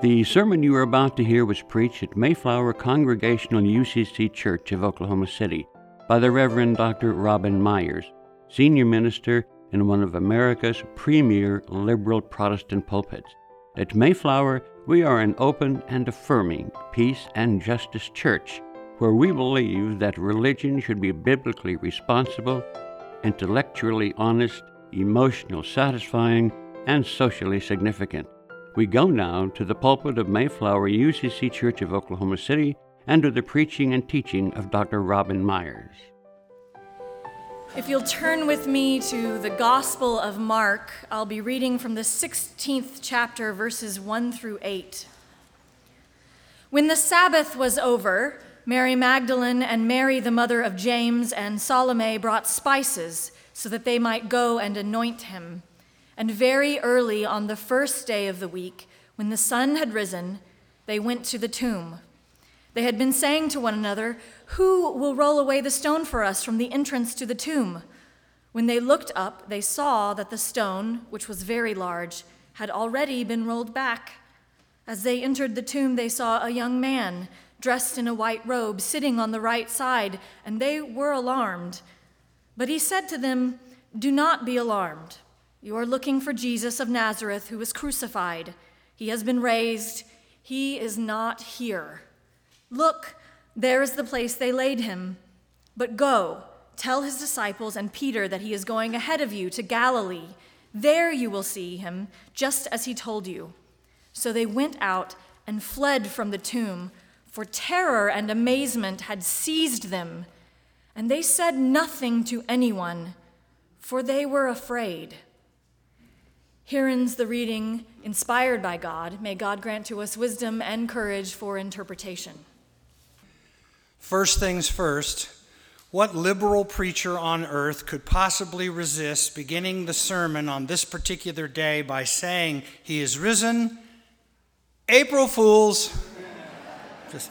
The sermon you are about to hear was preached at Mayflower Congregational UCC Church of Oklahoma City by the Reverend Dr. Robin Meyers, senior minister in one of America's premier liberal Protestant pulpits. At Mayflower, we are an open and affirming peace and justice church where we believe that religion should be biblically responsible, intellectually honest, emotionally satisfying, and socially significant. We go now to the pulpit of Mayflower UCC Church of Oklahoma City under the preaching and teaching of Dr. Robin Meyers. If you'll turn with me to the Gospel of Mark, I'll be reading from the 16th chapter, verses 1 through 8. When the Sabbath was over, Mary Magdalene and Mary, the mother of James, and Salome brought spices so that they might go and anoint him. And very early on the first day of the week, when the sun had risen, they went to the tomb. They had been saying to one another, Who will roll away the stone for us from the entrance to the tomb? When they looked up, they saw that the stone, which was very large, had already been rolled back. As they entered the tomb, they saw a young man dressed in a white robe sitting on the right side, and they were alarmed. But he said to them, Do not be alarmed. You are looking for Jesus of Nazareth who was crucified. He has been raised. He is not here. Look, there is the place they laid him. But go, tell his disciples and Peter that he is going ahead of you to Galilee. There you will see him, just as he told you. So they went out and fled from the tomb, for terror and amazement had seized them. And they said nothing to anyone, for they were afraid. Here ends the reading inspired by God. May God grant to us wisdom and courage for interpretation. First things first, what liberal preacher on earth could possibly resist beginning the sermon on this particular day by saying, He is risen? April Fools. Just,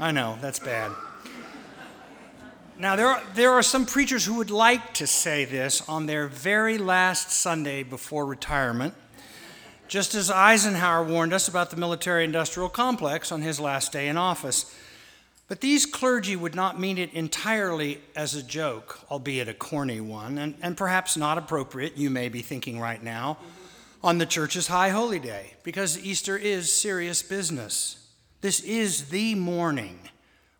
I know, that's bad. Now, there are, there are some preachers who would like to say this on their very last Sunday before retirement, just as Eisenhower warned us about the military industrial complex on his last day in office. But these clergy would not mean it entirely as a joke, albeit a corny one, and, and perhaps not appropriate, you may be thinking right now, on the church's high holy day, because Easter is serious business. This is the morning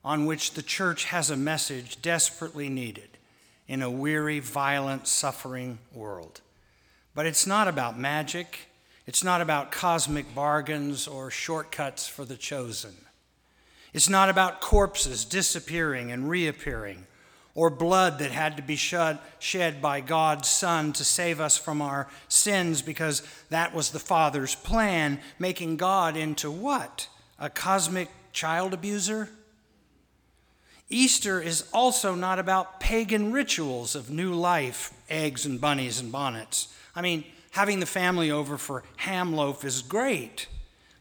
on which the church has a message desperately needed in a weary, violent, suffering world. But it's not about magic, it's not about cosmic bargains or shortcuts for the chosen. It's not about corpses disappearing and reappearing, or blood that had to be shed, by God's Son to save us from our sins because that was the Father's plan, making God into what? A cosmic child abuser? Easter is also not about pagan rituals of new life, eggs and bunnies and bonnets. I mean, having the family over for ham loaf is great,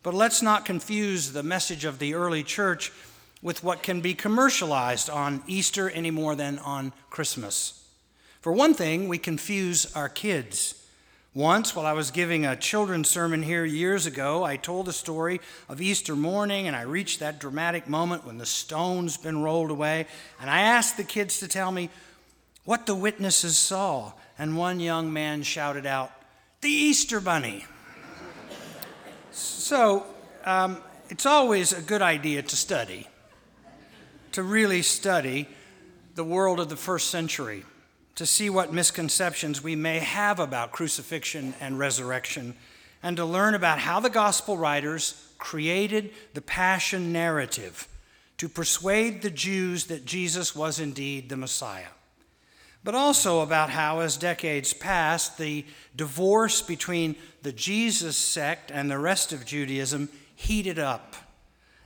but let's not confuse the message of the early church with what can be commercialized on Easter any more than on Christmas. For one thing, we confuse our kids. Once, while I was giving a children's sermon here years ago, I told the story of Easter morning, and I reached that dramatic moment when the stone's been rolled away. And I asked the kids to tell me what the witnesses saw. And one young man shouted out, The Easter Bunny. so, um, it's always a good idea to study, to really study the world of the first century to see what misconceptions we may have about crucifixion and resurrection, and to learn about how the gospel writers created the passion narrative to persuade the Jews that Jesus was indeed the Messiah. but also about how, as decades passed, the divorce between the Jesus sect and the rest of Judaism heated up,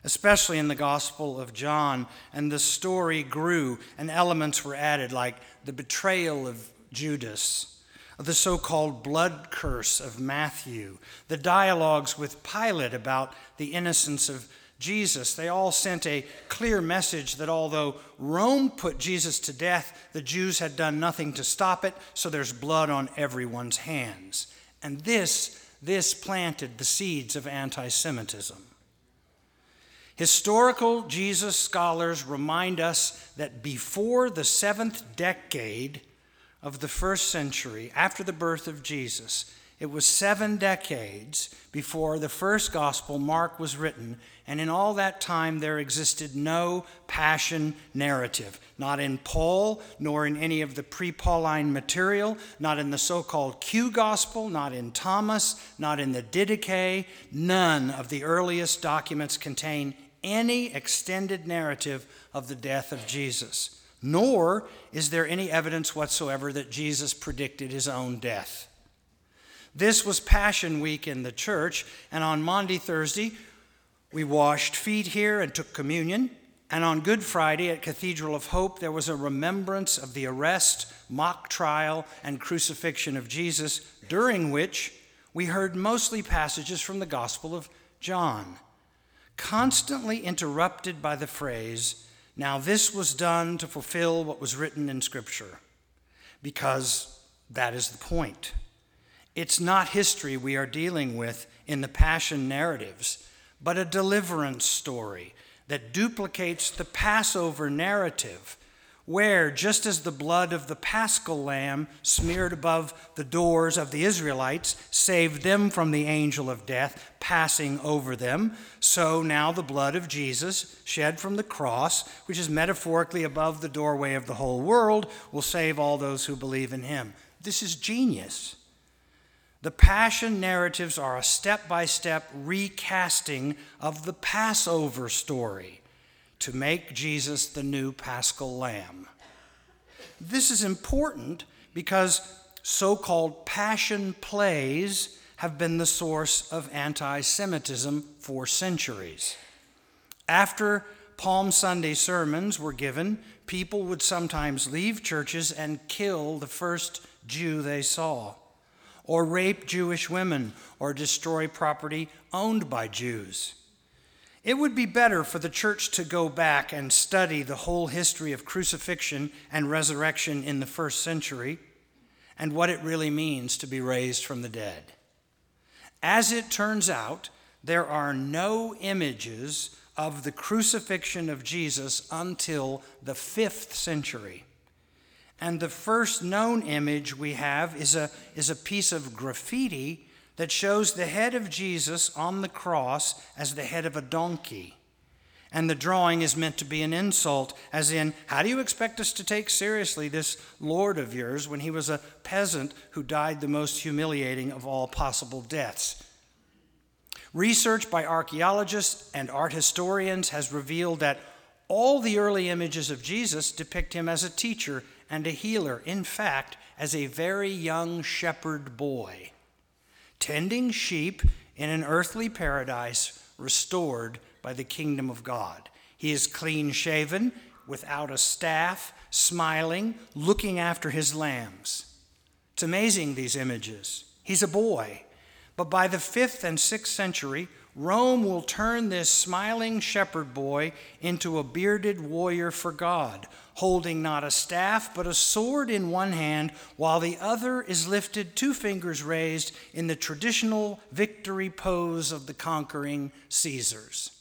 especially in the Gospel of John, and the story grew and elements were added, like the betrayal of Judas the so called blood curse of Matthew, the dialogues with Pilate about the innocence of Jesus. They all sent a clear message that although Rome put Jesus to death, the Jews had done nothing to stop it, so there's blood on everyone's hands. And this, this planted the seeds of anti Semitism. Historical Jesus scholars remind us that before the seventh decade, of the first century, after the birth of Jesus, it was seven decades before the first gospel, Mark, was written, and in all that time there existed no passion narrative, not in Paul, nor in any of the pre Pauline material, not in the so called Q gospel, not in Thomas, not in the Didache. None of the earliest documents contain any extended narrative of the death of Jesus nor is there any evidence whatsoever that Jesus predicted his own death. This was Passion Week in the church, and on Maundy Thursday, we washed feet here and took communion. And on Good Friday at Cathedral of Hope, there was a remembrance of the arrest, mock trial, and crucifixion of Jesus, during which we heard mostly passages from the Gospel of John, constantly interrupted by the phrase, now, this was done to fulfill what was written in Scripture, because that is the point. It's not history we are dealing with in the Passion narratives, but a deliverance story that duplicates the Passover narrative where, just as the blood of the paschal lamb smeared above the doors of the Israelites saved them from the angel of death passing over them, so now the blood of Jesus, shed from the cross, which is metaphorically above the doorway of the whole world, will save all those who believe in him. This is genius. The Passion narratives are a step by step recasting of the Passover story to make Jesus the new paschal lamb. This is important because so called passion plays have been the source of anti Semitism for centuries. After Palm Sunday sermons were given, people would sometimes leave churches and kill the first Jew they saw, or rape Jewish women, or destroy property owned by Jews. It would be better for the church to go back and study the whole history of crucifixion and resurrection in the first century and what it really means to be raised from the dead. As it turns out, there are no images of the crucifixion of Jesus until the fifth century. And the first known image we have is a, is a piece of graffiti that shows the head of Jesus on the cross as the head of a donkey. And the drawing is meant to be an insult, as in, how do you expect us to take seriously this Lord of yours when he was a peasant who died the most humiliating of all possible deaths? Research by archaeologists and art historians has revealed that all the early images of Jesus depict him as a teacher and a healer, in fact, as a very young shepherd boy tending sheep in an earthly paradise restored by the kingdom of God. He is clean shaven, without a staff, smiling, looking after his lambs. It's amazing, these images. He's a boy. But by the fifth and sixth century, Rome will turn this smiling shepherd boy into a bearded warrior for God, holding not a staff, but a sword in one hand, while the other is lifted, two fingers raised, in the traditional victory pose of the conquering Caesars.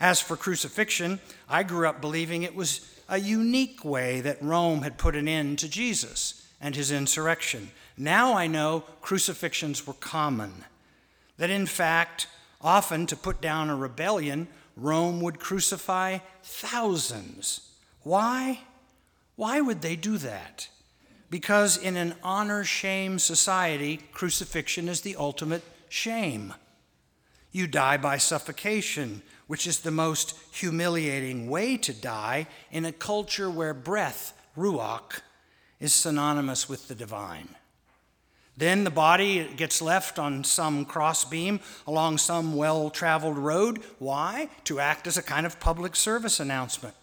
As for crucifixion, I grew up believing it was a unique way that Rome had put an end to Jesus and his insurrection. Now I know crucifixions were common, that in fact, often to put down a rebellion, Rome would crucify thousands why? Why would they do that? Because in an honor shame society, crucifixion is the ultimate shame. You die by suffocation, which is the most humiliating way to die in a culture where breath, ruach, is synonymous with the divine. Then the body gets left on some crossbeam along some well traveled road. Why? To act as a kind of public service announcement.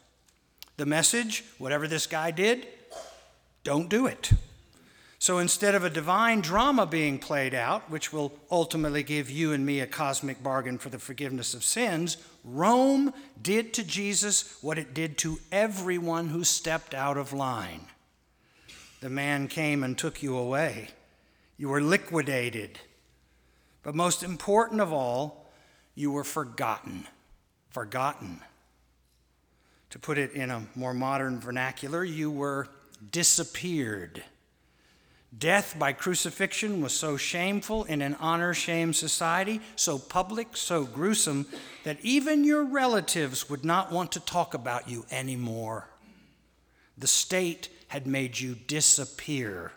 The message, whatever this guy did, don't do it. So instead of a divine drama being played out, which will ultimately give you and me a cosmic bargain for the forgiveness of sins, Rome did to Jesus what it did to everyone who stepped out of line. The man came and took you away. You were liquidated. But most important of all, you were forgotten. Forgotten. To put it in a more modern vernacular, you were disappeared. Death by crucifixion was so shameful in an honor shame society, so public, so gruesome, that even your relatives would not want to talk about you anymore. The state had made you disappear.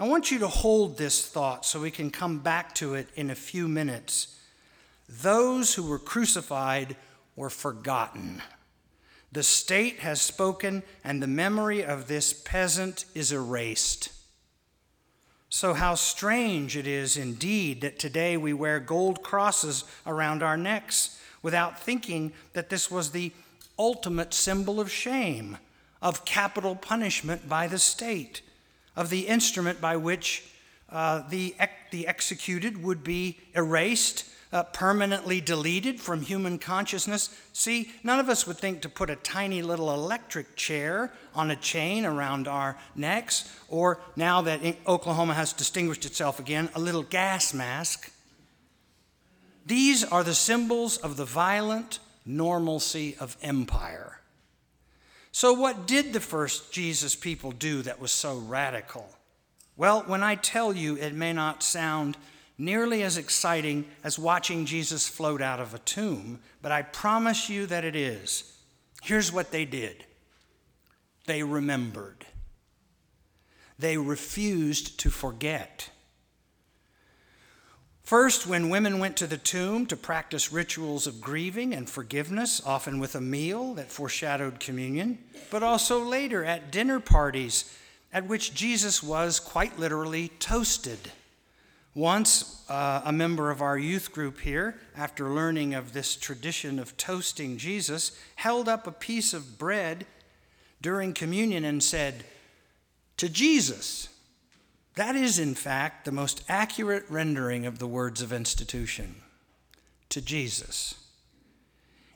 I want you to hold this thought so we can come back to it in a few minutes. Those who were crucified were forgotten. The state has spoken, and the memory of this peasant is erased. So, how strange it is indeed that today we wear gold crosses around our necks without thinking that this was the ultimate symbol of shame, of capital punishment by the state of the instrument by which uh, the, the executed would be erased, uh, permanently deleted from human consciousness. See, none of us would think to put a tiny little electric chair on a chain around our necks, or now that Oklahoma has distinguished itself again, a little gas mask. These are the symbols of the violent normalcy of empire. So, what did the first Jesus people do that was so radical? Well, when I tell you, it may not sound nearly as exciting as watching Jesus float out of a tomb, but I promise you that it is. Here's what they did they remembered, they refused to forget. First, when women went to the tomb to practice rituals of grieving and forgiveness, often with a meal that foreshadowed communion, but also later at dinner parties at which Jesus was quite literally toasted. Once, uh, a member of our youth group here, after learning of this tradition of toasting Jesus, held up a piece of bread during communion and said, To Jesus, that is, in fact, the most accurate rendering of the words of institution to Jesus.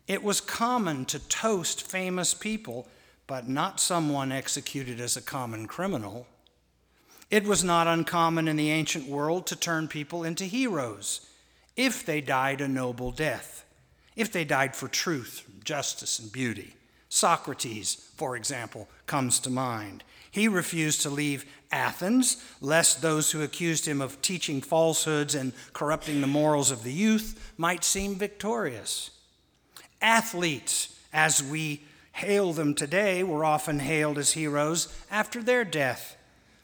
It was common to toast famous people, but not someone executed as a common criminal. It was not uncommon in the ancient world to turn people into heroes if they died a noble death, if they died for truth, justice, and beauty. Socrates, for example, comes to mind. He refused to leave Athens, lest those who accused him of teaching falsehoods and corrupting the morals of the youth might seem victorious. Athletes, as we hail them today, were often hailed as heroes after their death.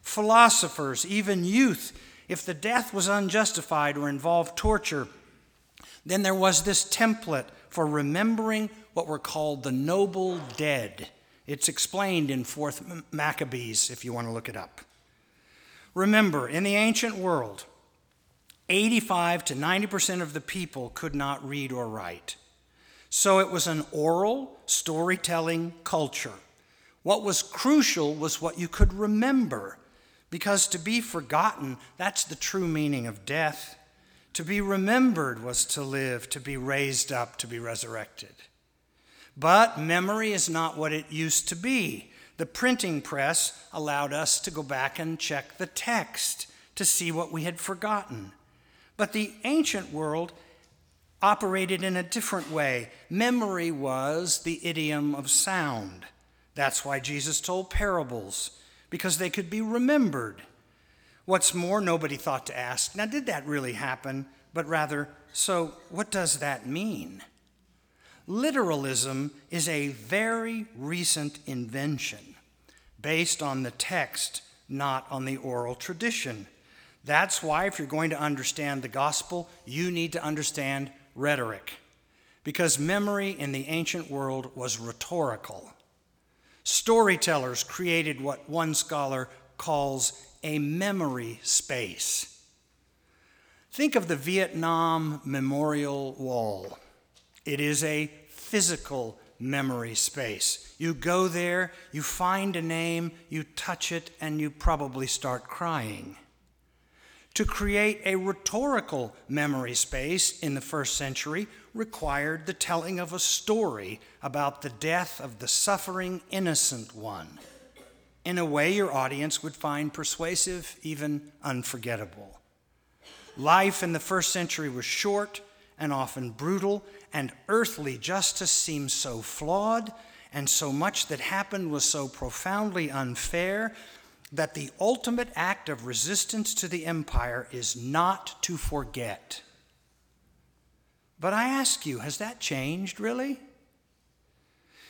Philosophers, even youth, if the death was unjustified or involved torture, then there was this template for remembering what were called the noble dead it's explained in 4th Maccabees if you want to look it up. Remember, in the ancient world, 85 to 90% of the people could not read or write. So it was an oral storytelling culture. What was crucial was what you could remember, because to be forgotten, that's the true meaning of death. To be remembered was to live, to be raised up, to be resurrected. But memory is not what it used to be. The printing press allowed us to go back and check the text to see what we had forgotten. But the ancient world operated in a different way. Memory was the idiom of sound. That's why Jesus told parables, because they could be remembered. What's more, nobody thought to ask, now, did that really happen? But rather, so what does that mean? Literalism is a very recent invention based on the text, not on the oral tradition. That's why, if you're going to understand the gospel, you need to understand rhetoric, because memory in the ancient world was rhetorical. Storytellers created what one scholar calls a memory space. Think of the Vietnam Memorial Wall. It is a physical memory space. You go there, you find a name, you touch it, and you probably start crying. To create a rhetorical memory space in the first century required the telling of a story about the death of the suffering innocent one in a way your audience would find persuasive, even unforgettable. Life in the first century was short and often brutal, and earthly justice seemed so flawed, and so much that happened was so profoundly unfair that the ultimate act of resistance to the empire is not to forget. But I ask you, has that changed really?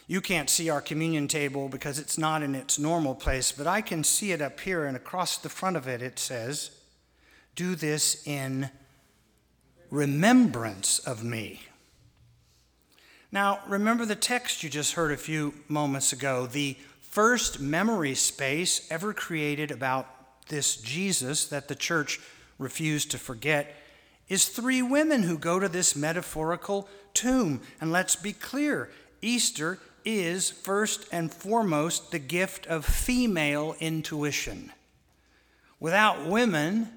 You can't see our communion table because it's not in its normal place, but I can see it up here, and across the front of it, it says, Do this in remembrance of me. Now, remember the text you just heard a few moments ago. The first memory space ever created about this Jesus that the church refused to forget is three women who go to this metaphorical tomb. And let's be clear Easter is first and foremost the gift of female intuition. Without women,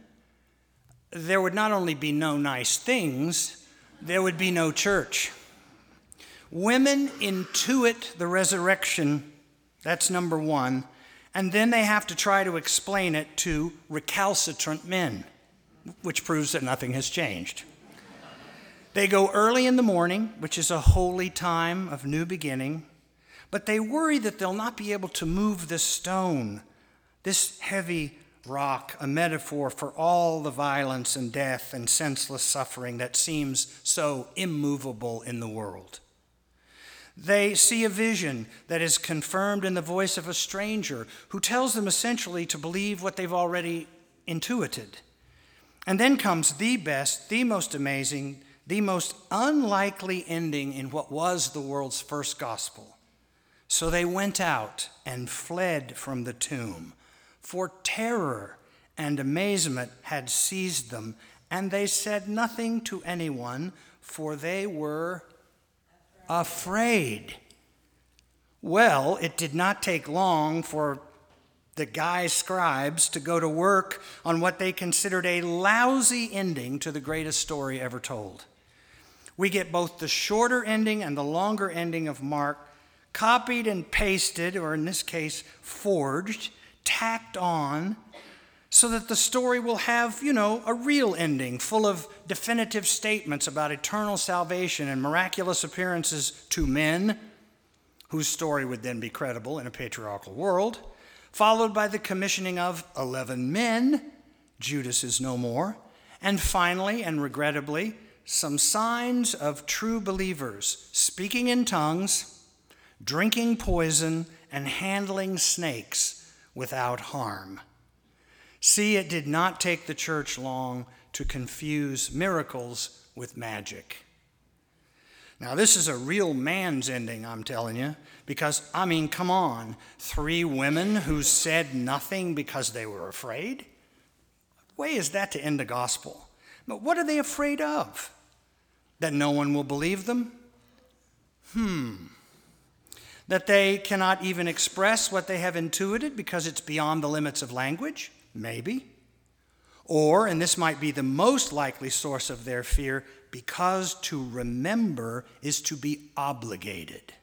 there would not only be no nice things, there would be no church. Women intuit the resurrection that's number one. And then they have to try to explain it to recalcitrant men, which proves that nothing has changed. They go early in the morning, which is a holy time of new beginning, but they worry that they'll not be able to move this stone, this heavy rock, a metaphor for all the violence and death and senseless suffering that seems so immovable in the world. They see a vision that is confirmed in the voice of a stranger who tells them essentially to believe what they've already intuited. And then comes the best, the most amazing, the most unlikely ending in what was the world's first gospel. So they went out and fled from the tomb, for terror and amazement had seized them, and they said nothing to anyone, for they were afraid. Well, it did not take long for the guy scribes to go to work on what they considered a lousy ending to the greatest story ever told. We get both the shorter ending and the longer ending of Mark copied and pasted, or in this case, forged, tacked on so that the story will have, you know, a real ending full of definitive statements about eternal salvation and miraculous appearances to men, whose story would then be credible in a patriarchal world, followed by the commissioning of 11 men, Judas is no more, and finally and regrettably, some signs of true believers speaking in tongues, drinking poison, and handling snakes without harm. See, it did not take the church long to confuse miracles with magic. Now, this is a real man's ending, I'm telling you, because, I mean, come on, three women who said nothing because they were afraid? What way is that to end the gospel? But what are they afraid of? That no one will believe them? Hmm. That they cannot even express what they have intuited because it's beyond the limits of language? Maybe. Or, and this might be the most likely source of their fear, because to remember is to be obligated.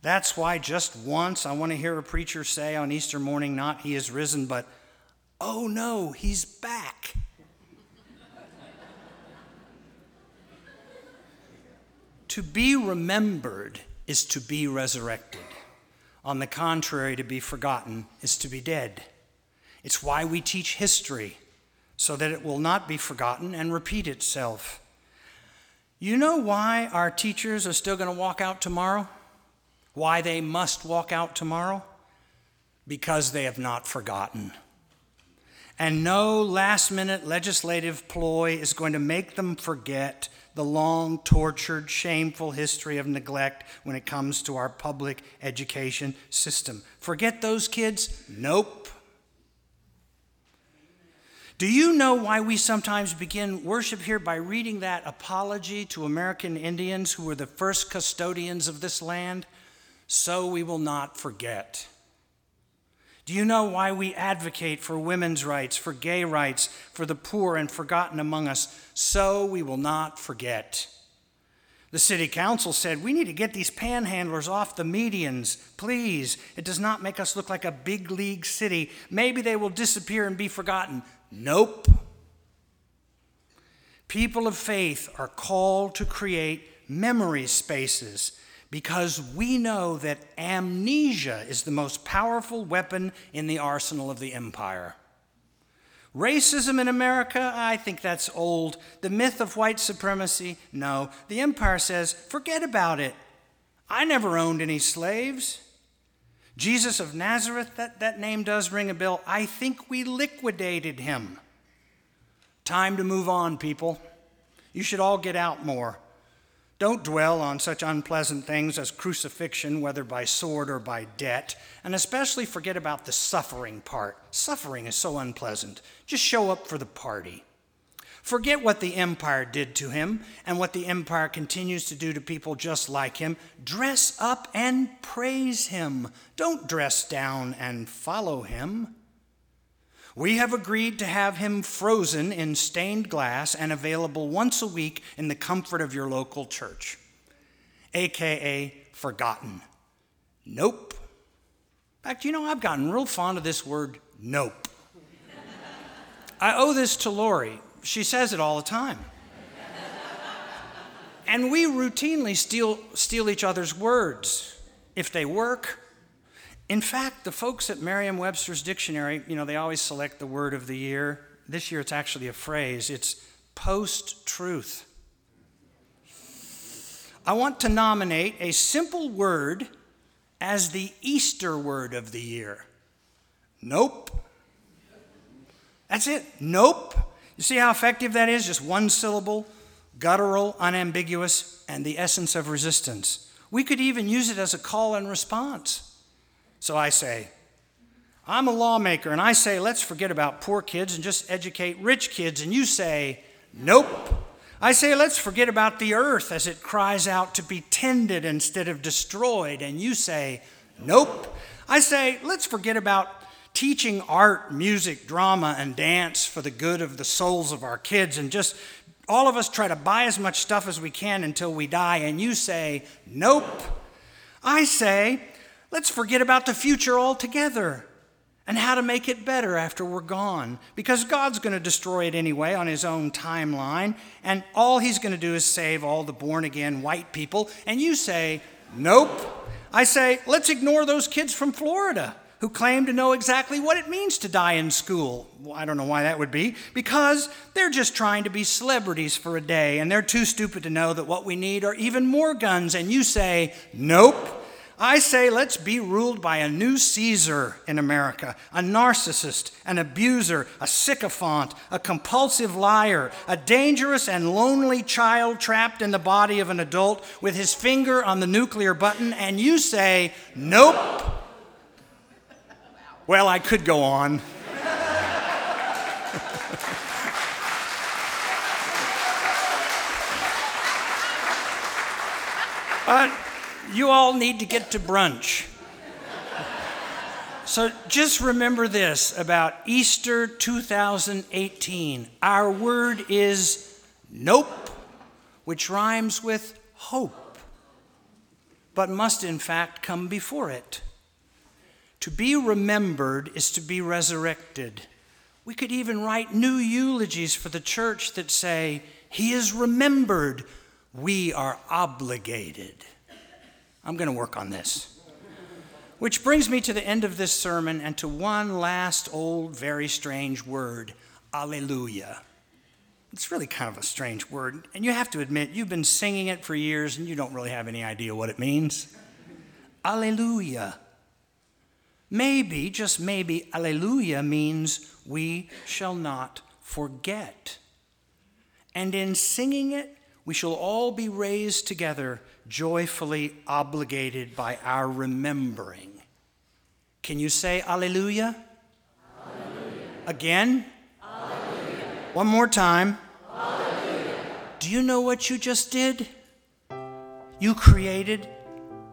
That's why just once I want to hear a preacher say on Easter morning, not he is risen, but oh no, he's back. to be remembered is to be resurrected. On the contrary, to be forgotten is to be dead. It's why we teach history, so that it will not be forgotten and repeat itself. You know why our teachers are still going to walk out tomorrow? Why they must walk out tomorrow? Because they have not forgotten. And no last minute legislative ploy is going to make them forget the long, tortured, shameful history of neglect when it comes to our public education system. Forget those kids? Nope. Do you know why we sometimes begin worship here by reading that apology to American Indians who were the first custodians of this land? So we will not forget. Do you know why we advocate for women's rights, for gay rights, for the poor and forgotten among us? So we will not forget. The city council said, We need to get these panhandlers off the medians, please. It does not make us look like a big league city. Maybe they will disappear and be forgotten. Nope. People of faith are called to create memory spaces because we know that amnesia is the most powerful weapon in the arsenal of the empire. Racism in America, I think that's old. The myth of white supremacy, no. The empire says, forget about it. I never owned any slaves. Jesus of Nazareth, that, that name does ring a bell. I think we liquidated him. Time to move on, people. You should all get out more. Don't dwell on such unpleasant things as crucifixion, whether by sword or by debt, and especially forget about the suffering part. Suffering is so unpleasant. Just show up for the party. Forget what the empire did to him and what the empire continues to do to people just like him. Dress up and praise him. Don't dress down and follow him. We have agreed to have him frozen in stained glass and available once a week in the comfort of your local church, aka forgotten. Nope. In fact, you know, I've gotten real fond of this word nope. I owe this to Lori. She says it all the time. and we routinely steal, steal each other's words if they work in fact, the folks at Merriam Webster's dictionary, you know, they always select the word of the year. This year it's actually a phrase it's post truth. I want to nominate a simple word as the Easter word of the year. Nope. That's it. Nope. You see how effective that is? Just one syllable, guttural, unambiguous, and the essence of resistance. We could even use it as a call and response. So I say, I'm a lawmaker, and I say, let's forget about poor kids and just educate rich kids. And you say, nope. I say, let's forget about the earth as it cries out to be tended instead of destroyed. And you say, nope. I say, let's forget about teaching art, music, drama, and dance for the good of the souls of our kids and just all of us try to buy as much stuff as we can until we die. And you say, nope. I say, Let's forget about the future altogether and how to make it better after we're gone. Because God's going to destroy it anyway on his own timeline, and all he's going to do is save all the born again white people. And you say, Nope. I say, let's ignore those kids from Florida who claim to know exactly what it means to die in school. Well, I don't know why that would be, because they're just trying to be celebrities for a day, and they're too stupid to know that what we need are even more guns. And you say, Nope. I say let's be ruled by a new Caesar in America, a narcissist, an abuser, a sycophant, a compulsive liar, a dangerous and lonely child trapped in the body of an adult with his finger on the nuclear button, and you say, nope. Well, I could go on. but you all need to get to brunch. So just remember this about Easter 2018. Our word is nope, which rhymes with hope, but must in fact come before it. To be remembered is to be resurrected. We could even write new eulogies for the church that say, He is remembered, we are obligated. I'm going to work on this. Which brings me to the end of this sermon and to one last old, very strange word Alleluia. It's really kind of a strange word, and you have to admit, you've been singing it for years and you don't really have any idea what it means. Alleluia. maybe, just maybe, Alleluia means we shall not forget. And in singing it, we shall all be raised together, joyfully obligated by our remembering. Can you say Alleluia? Alleluia. Again? Alleluia. One more time. Alleluia. Do you know what you just did? You created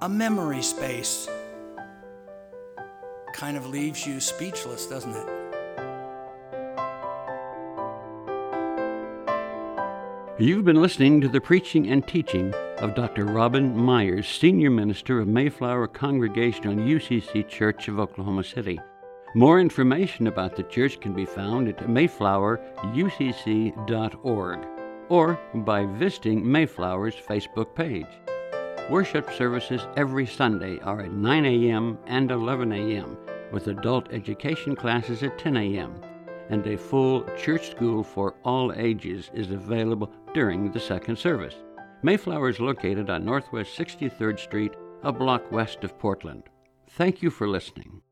a memory space. Kind of leaves you speechless, doesn't it? You've been listening to the preaching and teaching of Dr. Robin Meyers, Senior Minister of Mayflower Congregational UCC Church of Oklahoma City. More information about the church can be found at mayflowerucc.org or by visiting Mayflower's Facebook page. Worship services every Sunday are at 9 a.m. and 11 a.m., with adult education classes at 10 a.m and a full church school for all ages is available during the second service. Mayflower is located on Northwest 63rd Street, a block west of Portland. Thank you for listening.